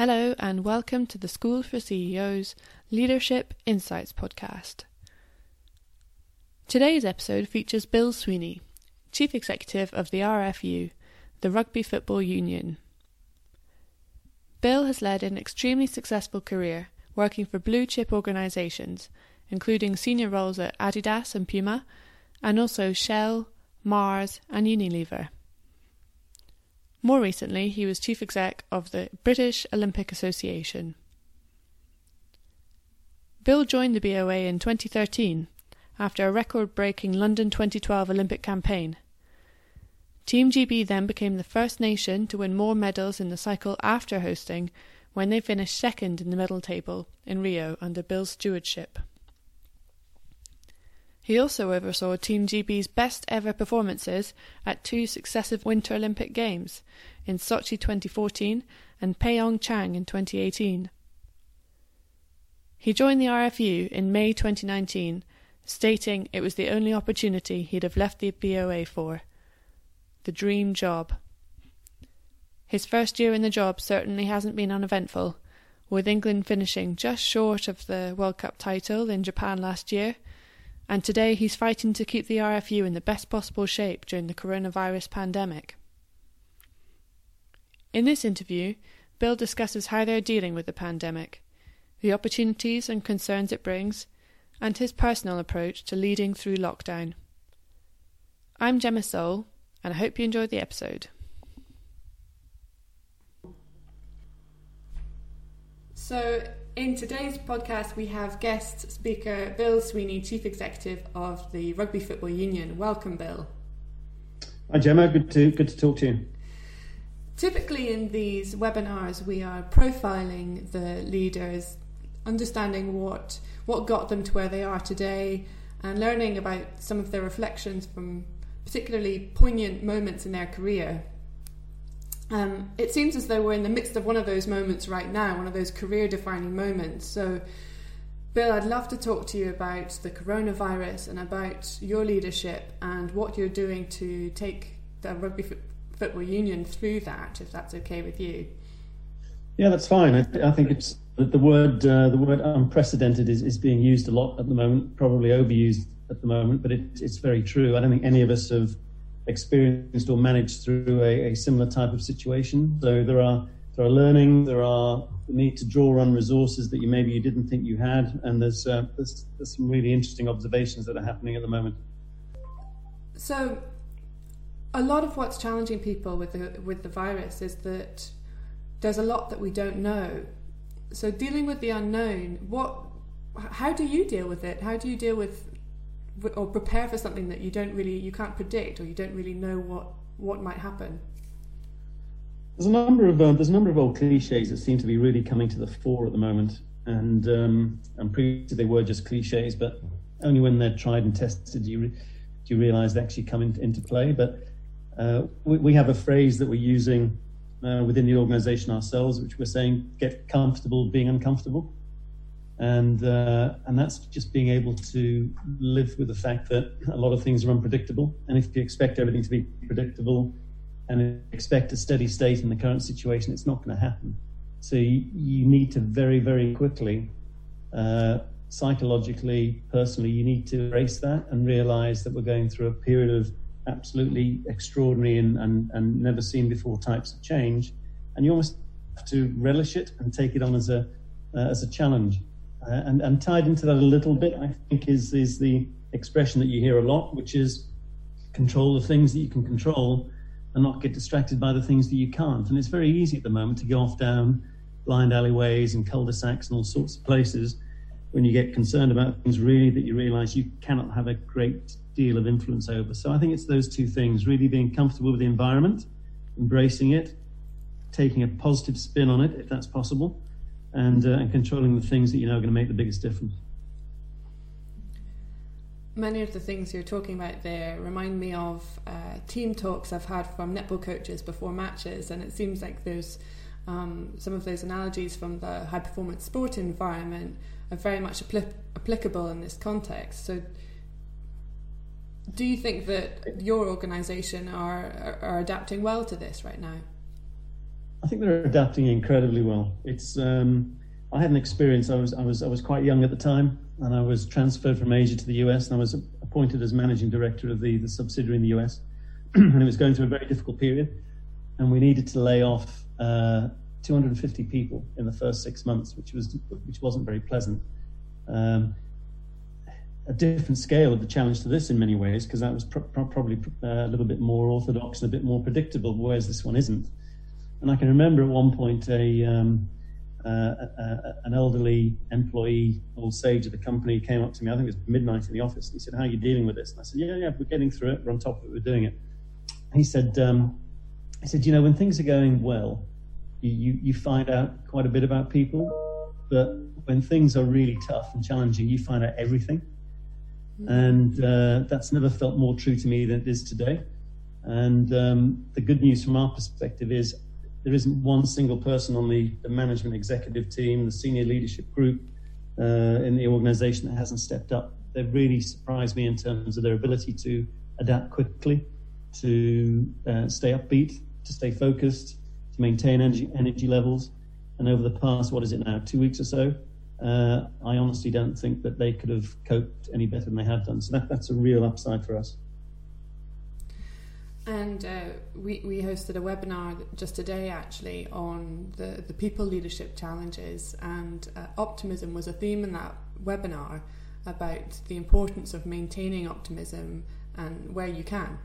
Hello, and welcome to the School for CEOs Leadership Insights podcast. Today's episode features Bill Sweeney, Chief Executive of the RFU, the Rugby Football Union. Bill has led an extremely successful career working for blue chip organisations, including senior roles at Adidas and Puma, and also Shell, Mars, and Unilever. More recently, he was chief exec of the British Olympic Association. Bill joined the BOA in 2013 after a record breaking London 2012 Olympic campaign. Team GB then became the first nation to win more medals in the cycle after hosting when they finished second in the medal table in Rio under Bill's stewardship. He also oversaw Team GB's best ever performances at two successive Winter Olympic Games in Sochi 2014 and Pyeongchang in 2018. He joined the RFU in May 2019, stating it was the only opportunity he'd have left the BOA for. The dream job. His first year in the job certainly hasn't been uneventful, with England finishing just short of the World Cup title in Japan last year and today he's fighting to keep the RFU in the best possible shape during the coronavirus pandemic. In this interview, Bill discusses how they're dealing with the pandemic, the opportunities and concerns it brings, and his personal approach to leading through lockdown. I'm Gemma Soul, and I hope you enjoyed the episode. So, in today's podcast, we have guest speaker Bill Sweeney, Chief Executive of the Rugby Football Union. Welcome, Bill. Hi, Gemma. Good to good to talk to you. Typically, in these webinars, we are profiling the leaders, understanding what what got them to where they are today, and learning about some of their reflections from particularly poignant moments in their career. Um, it seems as though we're in the midst of one of those moments right now, one of those career defining moments. So, Bill, I'd love to talk to you about the coronavirus and about your leadership and what you're doing to take the Rugby Football Union through that, if that's okay with you. Yeah, that's fine. I, I think it's the word uh, the word unprecedented is, is being used a lot at the moment, probably overused at the moment, but it, it's very true. I don't think any of us have experienced or managed through a, a, similar type of situation. So there are there are learning, there are the need to draw on resources that you maybe you didn't think you had, and there's uh, there's, there's some really interesting observations that are happening at the moment. So, a lot of what's challenging people with the with the virus is that there's a lot that we don't know. So, dealing with the unknown, what how do you deal with it? How do you deal with or prepare for something that you don't really you can't predict or you don't really know what what might happen. There's a number of uh, there's a number of old cliches that seem to be really coming to the fore at the moment and um, and previously they were just cliches but only when they're tried and tested do you do you realize they actually come into, into play. But uh, we, we, have a phrase that we're using uh, within the organization ourselves which we're saying get comfortable being uncomfortable and uh, and that's just being able to live with the fact that a lot of things are unpredictable. And if you expect everything to be predictable and expect a steady state in the current situation, it's not going to happen. So you, you, need to very very quickly, uh, psychologically, personally, you need to embrace that and realize that we're going through a period of absolutely extraordinary and, and, and never seen before types of change, and you almost have to relish it and take it on as a uh, as a challenge. Uh, and, and tied into that a little bit, I think, is, is the expression that you hear a lot, which is control the things that you can control and not get distracted by the things that you can't. And it's very easy at the moment to go off down blind alleyways and cul-de-sacs and all sorts of places when you get concerned about things really that you realize you cannot have a great deal of influence over. So I think it's those two things, really being comfortable with the environment, embracing it, taking a positive spin on it if that's possible, and, uh, and controlling the things that you know are going to make the biggest difference. Many of the things you're talking about there remind me of uh, team talks I've had from netball coaches before matches, and it seems like there's um, some of those analogies from the high performance sport environment are very much apl- applicable in this context. So, do you think that your organisation are, are, are adapting well to this right now? I think they're adapting incredibly well. It's um, I had an experience. I was I was I was quite young at the time, and I was transferred from Asia to the US, and I was appointed as managing director of the the subsidiary in the US, and it was going through a very difficult period, and we needed to lay off uh, 250 people in the first six months, which was which wasn't very pleasant. Um, a different scale of the challenge to this in many ways because that was pr- pr- probably uh, a little bit more orthodox and a bit more predictable, whereas this one isn't. And I can remember at one point a, um, uh, a, an elderly employee, old sage of the company, came up to me. I think it was midnight in the office. And he said, "How are you dealing with this?" And I said, "Yeah, yeah, we're getting through it. We're on top of it. We're doing it." He said, um, "He said, you know, when things are going well, you, you, you find out quite a bit about people, but when things are really tough and challenging, you find out everything." And uh, that's never felt more true to me than it is today. And um, the good news from our perspective is there isn't one single person on the, the management executive team, the senior leadership group uh, in the organization that hasn't stepped up. They've really surprised me in terms of their ability to adapt quickly, to uh, stay upbeat, to stay focused, to maintain energy, energy levels. And over the past, what is it now, two weeks or so, uh, I honestly don't think that they could have coped any better than they have done. So that, that's a real upside for us. And uh, we, we hosted a webinar just today actually on the, the people leadership challenges, and uh, optimism was a theme in that webinar about the importance of maintaining optimism and where you can,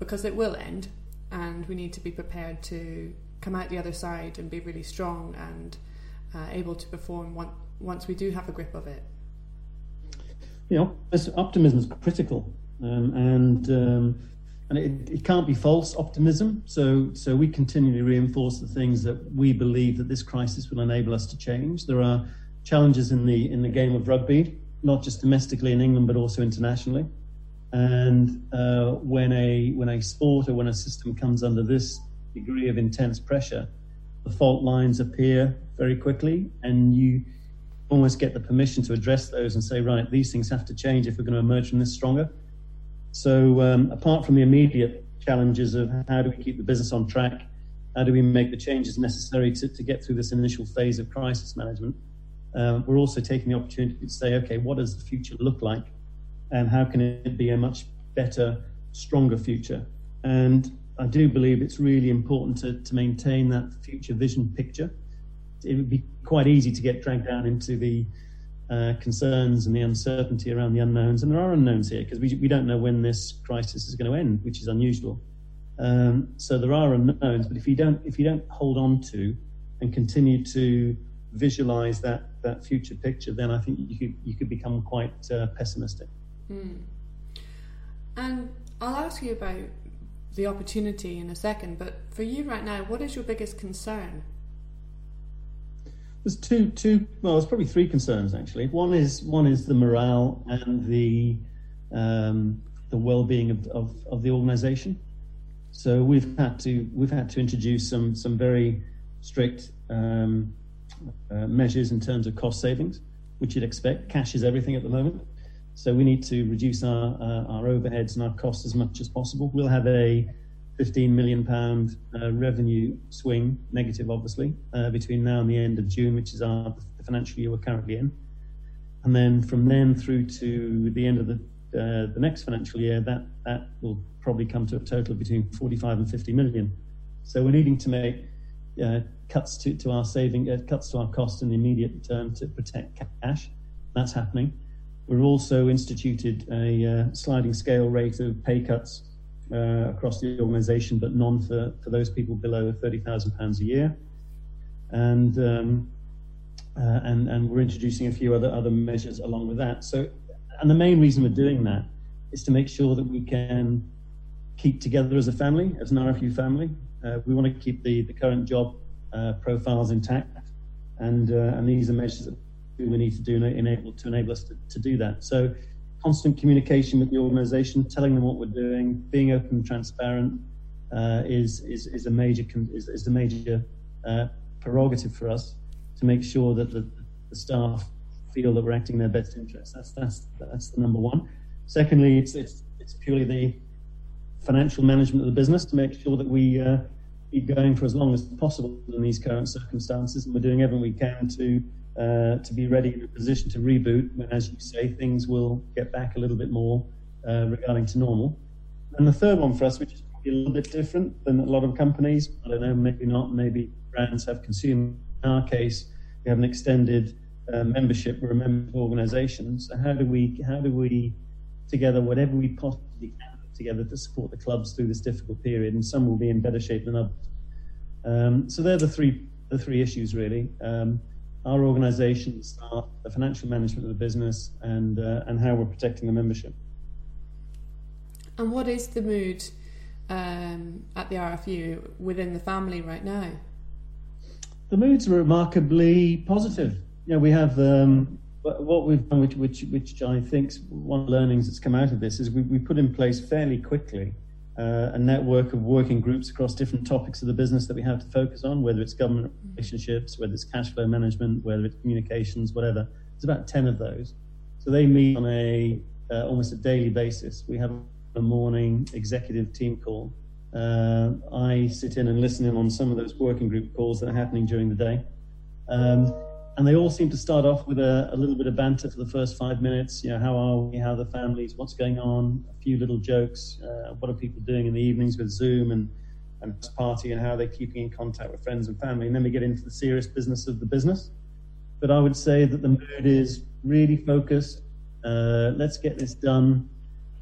because it will end, and we need to be prepared to come out the other side and be really strong and uh, able to perform one, once we do have a grip of it? Know, optimism is critical, um, and um, and it, it, can't be false optimism. So so we continually reinforce the things that we believe that this crisis will enable us to change. There are challenges in the in the game of rugby, not just domestically in England but also internationally. And uh, when a when a sport or when a system comes under this degree of intense pressure, the fault lines appear very quickly, and you almost get the permission to address those and say, right, these things have to change if we're going to emerge from this stronger. So, um, apart from the immediate challenges of how do we keep the business on track, how do we make the changes necessary to, to get through this initial phase of crisis management, um, we're also taking the opportunity to say, okay, what does the future look like, and how can it be a much better, stronger future? And I do believe it's really important to, to maintain that future vision picture it would be quite easy to get dragged down into the uh, concerns and the uncertainty around the unknowns. And there are unknowns here because we, we don't know when this crisis is going to end, which is unusual. Um, so there are unknowns, but if you don't if you don't hold on to and continue to visualize that that future picture, then I think you could you could become quite uh, pessimistic. Mm. And I'll ask you about the opportunity in a second, but for you right now, what is your biggest concern? There's two, two. Well, there's probably three concerns actually. One is one is the morale and the um, the well-being of, of, of the organisation. So we've had to we've had to introduce some some very strict um, uh, measures in terms of cost savings, which you'd expect. Cash is everything at the moment, so we need to reduce our uh, our overheads and our costs as much as possible. We'll have a 15 million pound uh, revenue swing, negative obviously, uh, between now and the end of June, which is our the financial year we're currently in. And then from then through to the end of the uh, the next financial year, that that will probably come to a total of between 45 and 50 million. So we're needing to make uh, cuts to, to our saving, uh, cuts to our cost in the immediate term to protect cash. That's happening. We've also instituted a uh, sliding scale rate of pay cuts uh, across the organisation, but none for, for those people below £30,000 a year. And, um, uh, and, and we're introducing a few other, other measures along with that. So, and the main reason we're doing that is to make sure that we can keep together as a family, as an RFU family. Uh, we want to keep the, the current job uh, profiles intact, and, uh, and these are measures that we need to do enable, to enable us to, to do that. So constant communication with the organisation, telling them what we're doing, being open and transparent uh, is, is is a major is, is a major uh, prerogative for us to make sure that the, the staff feel that we're acting in their best interest. That's that's that's the number one. Secondly, it's it's it's purely the financial management of the business to make sure that we uh, keep going for as long as possible in these current circumstances, and we're doing everything we can to uh, to be ready in a position to reboot when, as you say, things will get back a little bit more uh, regarding to normal. And the third one for us, which is a little bit different than a lot of companies, I don't know, maybe not, maybe brands have consumed. In our case, we have an extended uh, membership. We're a member organisation. So how do we how do we together whatever we possibly can together to support the clubs through this difficult period? And some will be in better shape than others. Um, so they're the three the three issues really. Um, our organisation, the staff, the financial management of the business, and uh, and how we're protecting the membership. And what is the mood um, at the RFU within the family right now? The mood's are remarkably positive. You know, we have um, what we've done, which, which, which I think one of the learnings that's come out of this is we, we put in place fairly quickly a network of working groups across different topics of the business that we have to focus on, whether it's government relationships, whether it's cash flow management, whether it's communications, whatever. There's about 10 of those. So they meet on a uh, almost a daily basis. We have a morning executive team call. Uh, I sit in and listen in on some of those working group calls that are happening during the day. Um, and they all seem to start off with a, a, little bit of banter for the first five minutes. You know, how are we? How are the families? What's going on? A few little jokes. Uh, what are people doing in the evenings with Zoom and and party and how are they're keeping in contact with friends and family? And then we get into the serious business of the business. But I would say that the mood is really focused. Uh, let's get this done.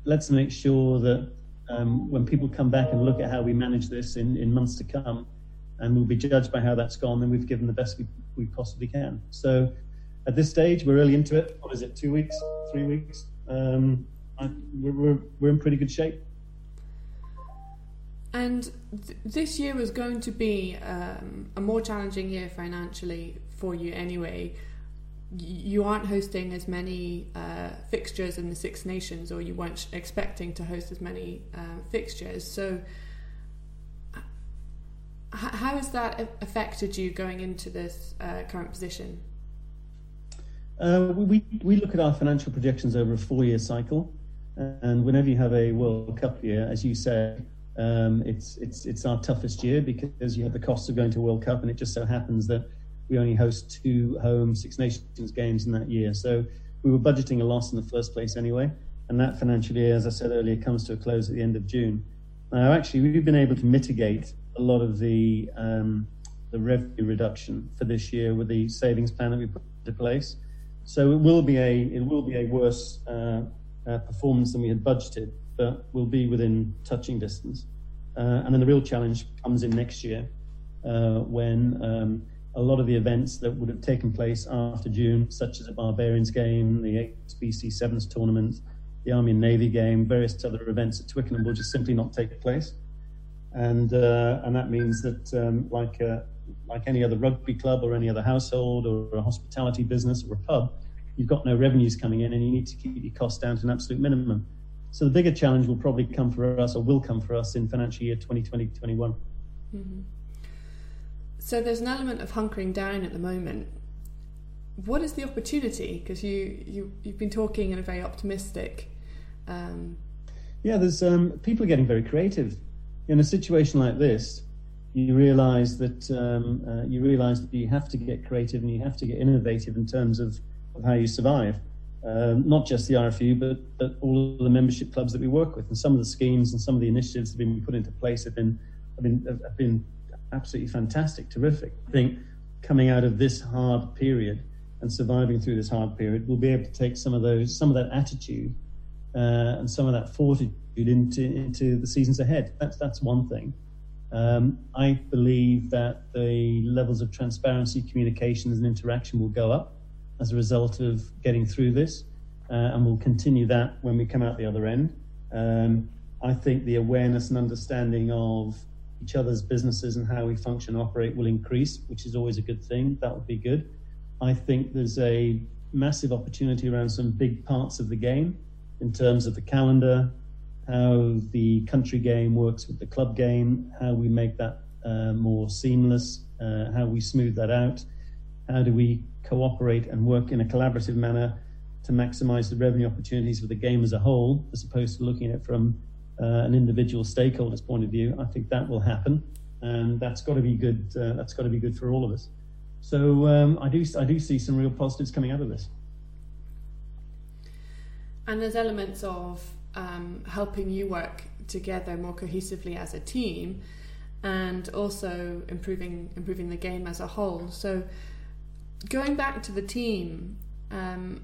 Let's make sure that um, when people come back and look at how we manage this in, in months to come, and we'll be judged by how that's gone, then we've given the best we, we possibly can. So at this stage, we're early into it. What is it, two weeks, three weeks? Um, I, we're, we're, we're in pretty good shape. And th- this year was going to be um, a more challenging year financially for you anyway. You aren't hosting as many uh, fixtures in the Six Nations, or you weren't expecting to host as many uh, fixtures. So, how has that affected you going into this uh, current position? Uh, we, we look at our financial projections over a four year cycle. And whenever you have a World Cup year, as you say, um, it's, it's, it's our toughest year because you have the costs of going to a World Cup, and it just so happens that we only host two home Six Nations games in that year. So we were budgeting a loss in the first place anyway. And that financial year, as I said earlier, comes to a close at the end of June. Now, actually, we've been able to mitigate a lot of the um, the revenue reduction for this year with the savings plan that we put into place. So it will be a it will be a worse uh, uh, performance than we had budgeted, but we'll be within touching distance. Uh, and then the real challenge comes in next year when um, a lot of the events that would have taken place after June, such as the Barbarians game, the HSBC Sevens tournament, the Army and Navy game, various other events at Twickenham will just simply not take place and uh, and that means that um, like uh, like any other rugby club or any other household or a hospitality business or a pub, you've got no revenues coming in, and you need to keep your costs down to an absolute minimum. So the bigger challenge will probably come for us, or will come for us, in financial year 2020-21. Mm-hmm. So there's an element of hunkering down at the moment. What is the opportunity? Because you, you you've been talking in a very optimistic. Um... Yeah, there's um, people are getting very creative in a situation like this, you realize that um, uh, you realize that you have to get creative and you have to get innovative in terms of, of how you survive. Um, not just the RFU, but, but all of the membership clubs that we work with, and some of the schemes and some of the initiatives that have been put into place have been have been have been absolutely fantastic, terrific. I think coming out of this hard period and surviving through this hard period, we'll be able to take some of those, some of that attitude and some of that fortitude into into the seasons ahead. That's that's one thing. Um, I believe that the levels of transparency, communications, and interaction will go up as a result of getting through this, uh, and we'll continue that when we come out the other end. Um, I think the awareness and understanding of each other's businesses and how we function and operate will increase, which is always a good thing. That would be good. I think there's a massive opportunity around some big parts of the game in terms of the calendar, how the country game works with the club game, how we make that uh, more seamless, uh, how we smooth that out, how do we cooperate and work in a collaborative manner to maximize the revenue opportunities for the game as a whole, as opposed to looking at it from uh, an individual stakeholder's point of view. I think that will happen. and that's got to be good. Uh, that's got to be good for all of us. So um, I do I do see some real positives coming out of this. And there's elements of um, helping you work together more cohesively as a team, and also improving improving the game as a whole. So going back to the team. Um,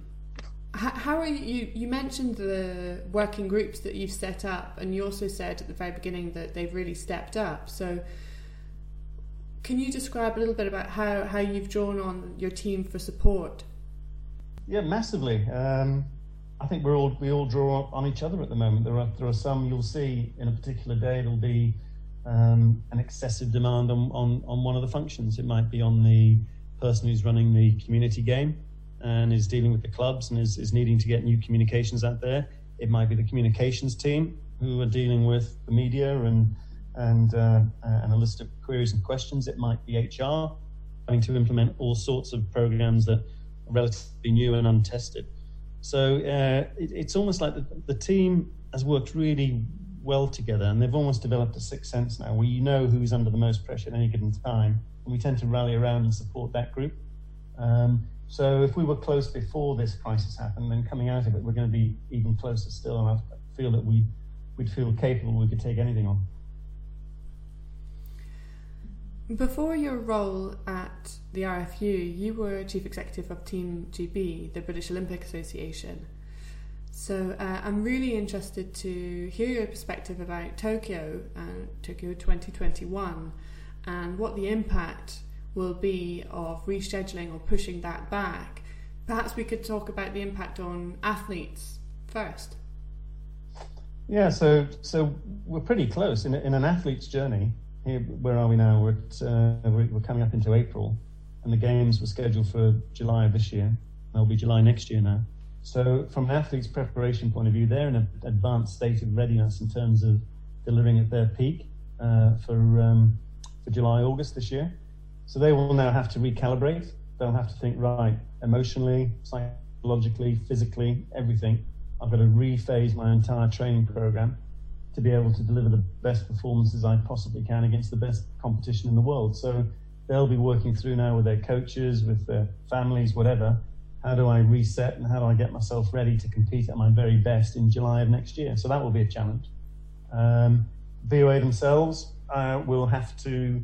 how are you? You mentioned the working groups that you've set up, and you also said at the very beginning that they've really stepped up. So, can you describe a little bit about how, how you've drawn on your team for support? Yeah, massively. Um, I think we're all we all draw on each other at the moment. There are there are some you'll see in a particular day. There'll be um, an excessive demand on, on on one of the functions. It might be on the person who's running the community game and is dealing with the clubs and is, is needing to get new communications out there. It might be the communications team who are dealing with the media and and, uh, and a list of queries and questions. It might be HR having to implement all sorts of programs that are relatively new and untested. So uh, it, it's almost like the, the team has worked really well together and they've almost developed a sixth sense now where you know who's under the most pressure at any given time. And we tend to rally around and support that group. Um, so if we were close before this crisis happened, then coming out of it, we're going to be even closer still. And I feel that we, we'd feel capable, we could take anything on. Before your role at the RFU, you were chief executive of Team GB, the British Olympic Association. So uh, I'm really interested to hear your perspective about Tokyo, uh, Tokyo 2021, and what the impact will be of rescheduling or pushing that back. Perhaps we could talk about the impact on athletes first. Yeah, so so we're pretty close in, in an athlete's journey. Here, where are we now? We're, at, uh, we're coming up into April, and the games were scheduled for July of this year. They'll be July next year now. So, from an athlete's preparation point of view, they're in an advanced state of readiness in terms of delivering at their peak uh, for um, for July August this year. So they will now have to recalibrate. They'll have to think, right, emotionally, psychologically, physically, everything. I've got to rephase my entire training program to be able to deliver the best performances I possibly can against the best competition in the world. So they'll be working through now with their coaches, with their families, whatever. How do I reset and how do I get myself ready to compete at my very best in July of next year? So that will be a challenge. Um, BOA themselves uh, will have to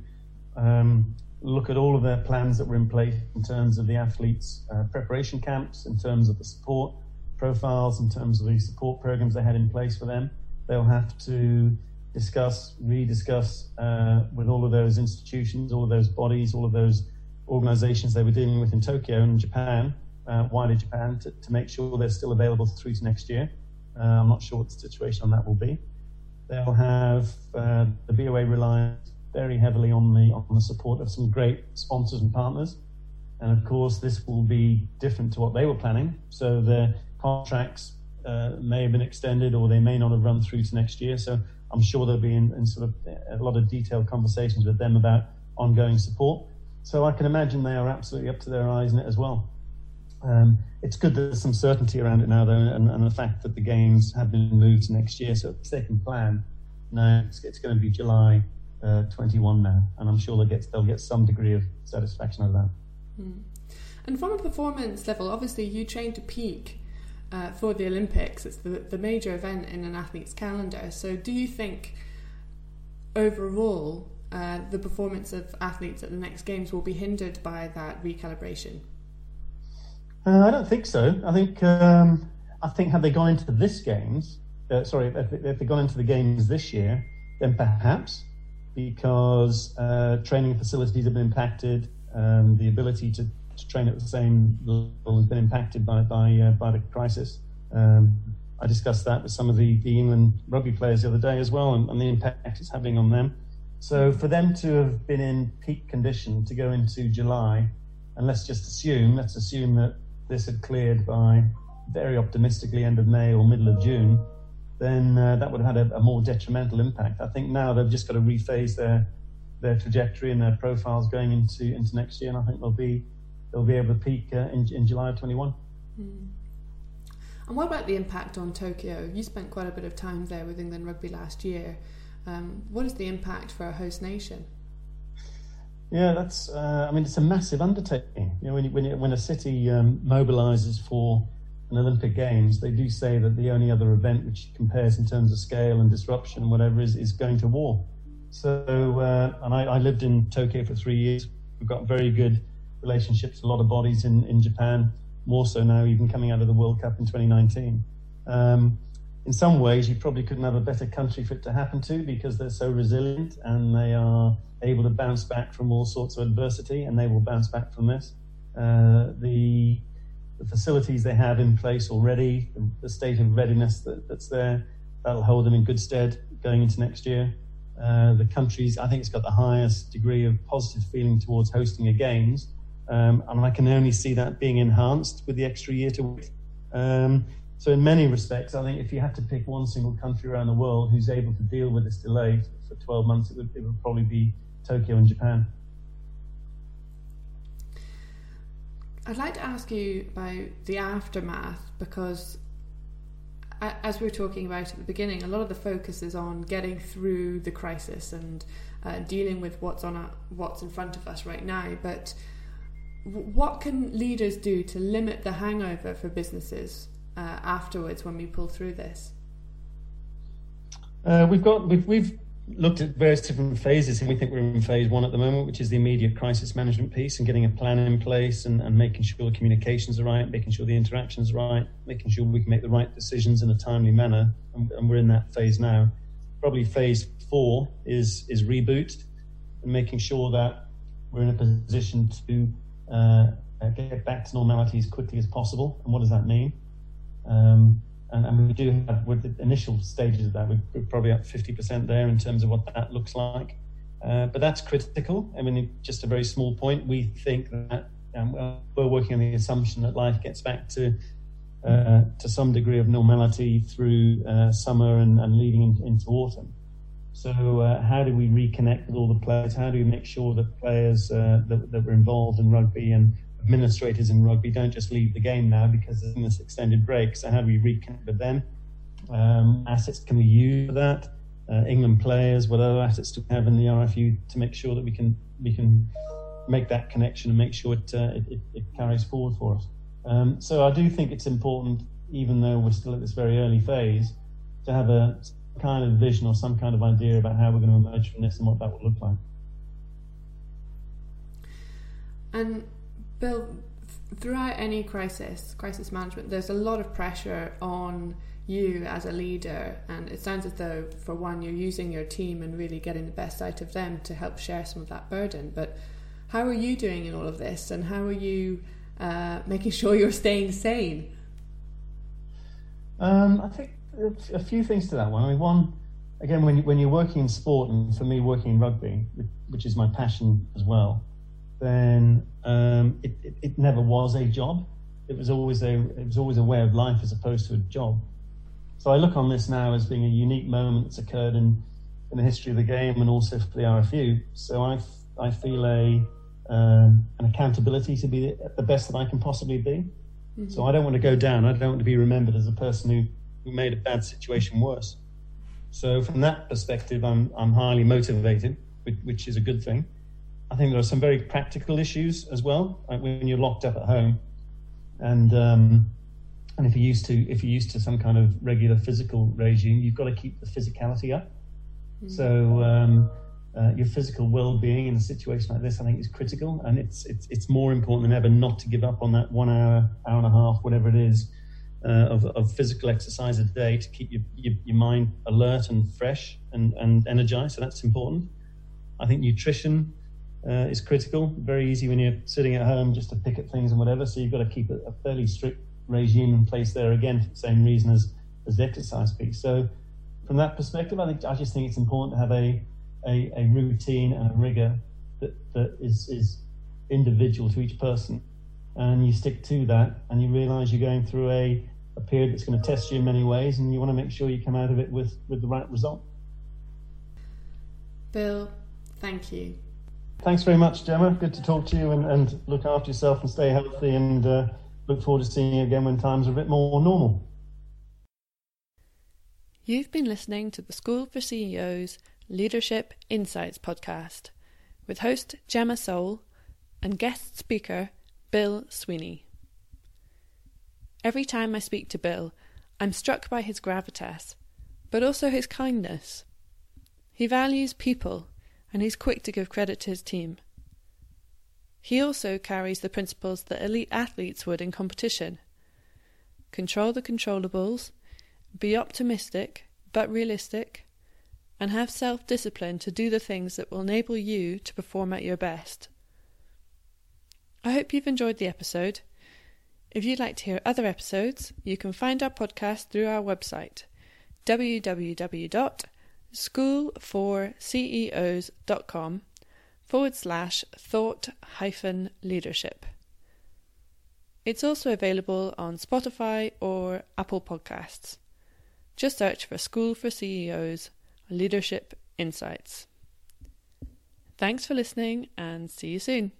um, look at all of their plans that were in place in terms of the athletes' uh, preparation camps, in terms of the support profiles, in terms of the support programs they had in place for them. They'll have to discuss, rediscuss uh, with all of those institutions, all of those bodies, all of those organizations they were dealing with in Tokyo and Japan, uh, wider Japan, to, to, make sure they're still available through to next year. Uh, I'm not sure what the situation on that will be. They'll have uh, the BOA reliant very heavily on the on the support of some great sponsors and partners. And of course, this will be different to what they were planning. So the contracts uh, may have been extended, or they may not have run through to next year. So I'm sure there'll be in, in sort of a lot of detailed conversations with them about ongoing support. So I can imagine they are absolutely up to their eyes in it as well. Um, it's good that there's some certainty around it now, though, and, and, the fact that the games have been moved to next year, so can plan. Now it's, it's going to be July uh, 21 now, and I'm sure they'll get they'll get some degree of satisfaction out of that. Mm. And from a performance level, obviously you train to peak uh, for the Olympics. It's the, the major event in an athlete's calendar. So, do you think overall uh, the performance of athletes at the next games will be hindered by that recalibration? Uh, I don't think so. I think um, I think had they gone into this games, uh, sorry, if, if they gone into the games this year, then perhaps because uh, training facilities have been impacted. Um, the ability to, to, train at the same level has been impacted by by, uh, by the crisis. Um, I discussed that with some of the, the England rugby players the other day as well, and, and, the impact it's having on them. So for them to have been in peak condition to go into July, and let's just assume, let's assume that this had cleared by very optimistically end of May or middle of June, then uh, that would have had a, a, more detrimental impact. I think now they've just got to rephase their their trajectory and their profiles going into into next year, and I think they'll be they'll be able to peak uh, in, in July of 21. Mm. And what about the impact on Tokyo? You spent quite a bit of time there with England Rugby last year. Um, what is the impact for a host nation? Yeah, that's. Uh, I mean, it's a massive undertaking. You know, when you, when, you, when a city um, mobilises for an Olympic Games, they do say that the only other event which compares in terms of scale and disruption and whatever is, is going to war. So, uh, and I, I, lived in Tokyo for three years. We've got very good relationships, a lot of bodies in, in Japan, more so now, even coming out of the World Cup in 2019. Um, in some ways, you probably couldn't have a better country for it to happen to because they're so resilient and they are able to bounce back from all sorts of adversity, and they will bounce back from this. Uh, the the facilities they have in place already, the, the state of readiness that, that's there, that'll hold them in good stead going into next year. Uh, the countries, I think it's got the highest degree of positive feeling towards hosting a games, um, and I can only see that being enhanced with the extra year to wait. Um, so, in many respects, I think if you had to pick one single country around the world who's able to deal with this delay for 12 months, it would, it would probably be Tokyo and Japan. I'd like to ask you about the aftermath because, as we were talking about at the beginning, a lot of the focus is on getting through the crisis and uh, dealing with what's on a, what's in front of us right now. But what can leaders do to limit the hangover for businesses uh, afterwards when we pull through this? Uh, we've got we've we've looked at various different phases, and we think we're in phase one at the moment, which is the immediate crisis management piece and getting a plan in place and, and making sure the communications are right, making sure the interactions are right, making sure we can make the right decisions in a timely manner. And, and we're in that phase now. Probably phase four is is reboot and making sure that we're in a position to uh, get back to normality as quickly as possible. And what does that mean? Um, and, and we do have with the initial stages of that, we're probably up 50% there in terms of what that looks like. Uh, but that's critical. I mean, just a very small point. We think that um, we're working on the assumption that life gets back to uh, to some degree of normality through uh, summer and, and leading into autumn. So, uh, how do we reconnect with all the players? How do we make sure that players uh, that, that were involved in rugby and administrators in rugby don't just leave the game now because there's this extended break. So how do we reconnect with them? Um, assets can we use for that? Uh, England players, what other assets do we have in the RFU to make sure that we can we can make that connection and make sure it uh, it, it, carries forward for us. Um, so I do think it's important, even though we're still at this very early phase, to have a kind of vision or some kind of idea about how we're going to emerge from this and what that will look like. And Bill, throughout any crisis, crisis management, there's a lot of pressure on you as a leader, and it sounds as though, for one, you're using your team and really getting the best out of them to help share some of that burden. But how are you doing in all of this, and how are you uh, making sure you're staying sane? Um, I think a few things to that one. I mean, one, again, when, when you're working in sport, and for me, working in rugby, which is my passion as well, then um, it, it, it, never was a job. It was always a it was always a way of life as opposed to a job. So I look on this now as being a unique moment that's occurred in, in the history of the game and also for the RFU. So I, I feel a um, an accountability to be the best that I can possibly be. Mm-hmm. So I don't want to go down. I don't want to be remembered as a person who, who made a bad situation worse. So from that perspective, I'm I'm highly motivated, which, which is a good thing. I think there are some very practical issues as well like when you're locked up at home, and um, and if you're used to if you're used to some kind of regular physical regime, you've got to keep the physicality up. Mm-hmm. So um, uh, your physical well-being in a situation like this, I think, is critical, and it's it's it's more important than ever not to give up on that one hour, hour and a half, whatever it is, of, of physical exercise a day to keep your, your, your mind alert and fresh and and energized. So that's important. I think nutrition uh, is critical. Very easy when you're sitting at home just to pick at things and whatever. So you've got to keep a, a fairly strict regime in place there again for the same reason as, as the exercise piece. So from that perspective, I think I just think it's important to have a a, a routine and a rigor that, that is, is individual to each person. And you stick to that and you realize you're going through a, a period that's going to test you in many ways and you want to make sure you come out of it with, with the right result. Bill, thank you. Thanks very much, Gemma. Good to talk to you and, and look after yourself and stay healthy and uh, look forward to seeing you again when times are a bit more normal. You've been listening to the School for CEOs Leadership Insights podcast. with host Gemma Soul and guest speaker Bill Sweeney. Every time I speak to Bill, I'm struck by his gravitas, but also his kindness. He values people and he's quick to give credit to his team. He also carries the principles that elite athletes would in competition control the controllables, be optimistic but realistic, and have self discipline to do the things that will enable you to perform at your best. I hope you've enjoyed the episode. If you'd like to hear other episodes, you can find our podcast through our website www.schoolforceos.com forward slash thought hyphen leadership. It's also available on Spotify or Apple Podcasts. Just search for School for CEOs Leadership Insights. Thanks for listening and see you soon.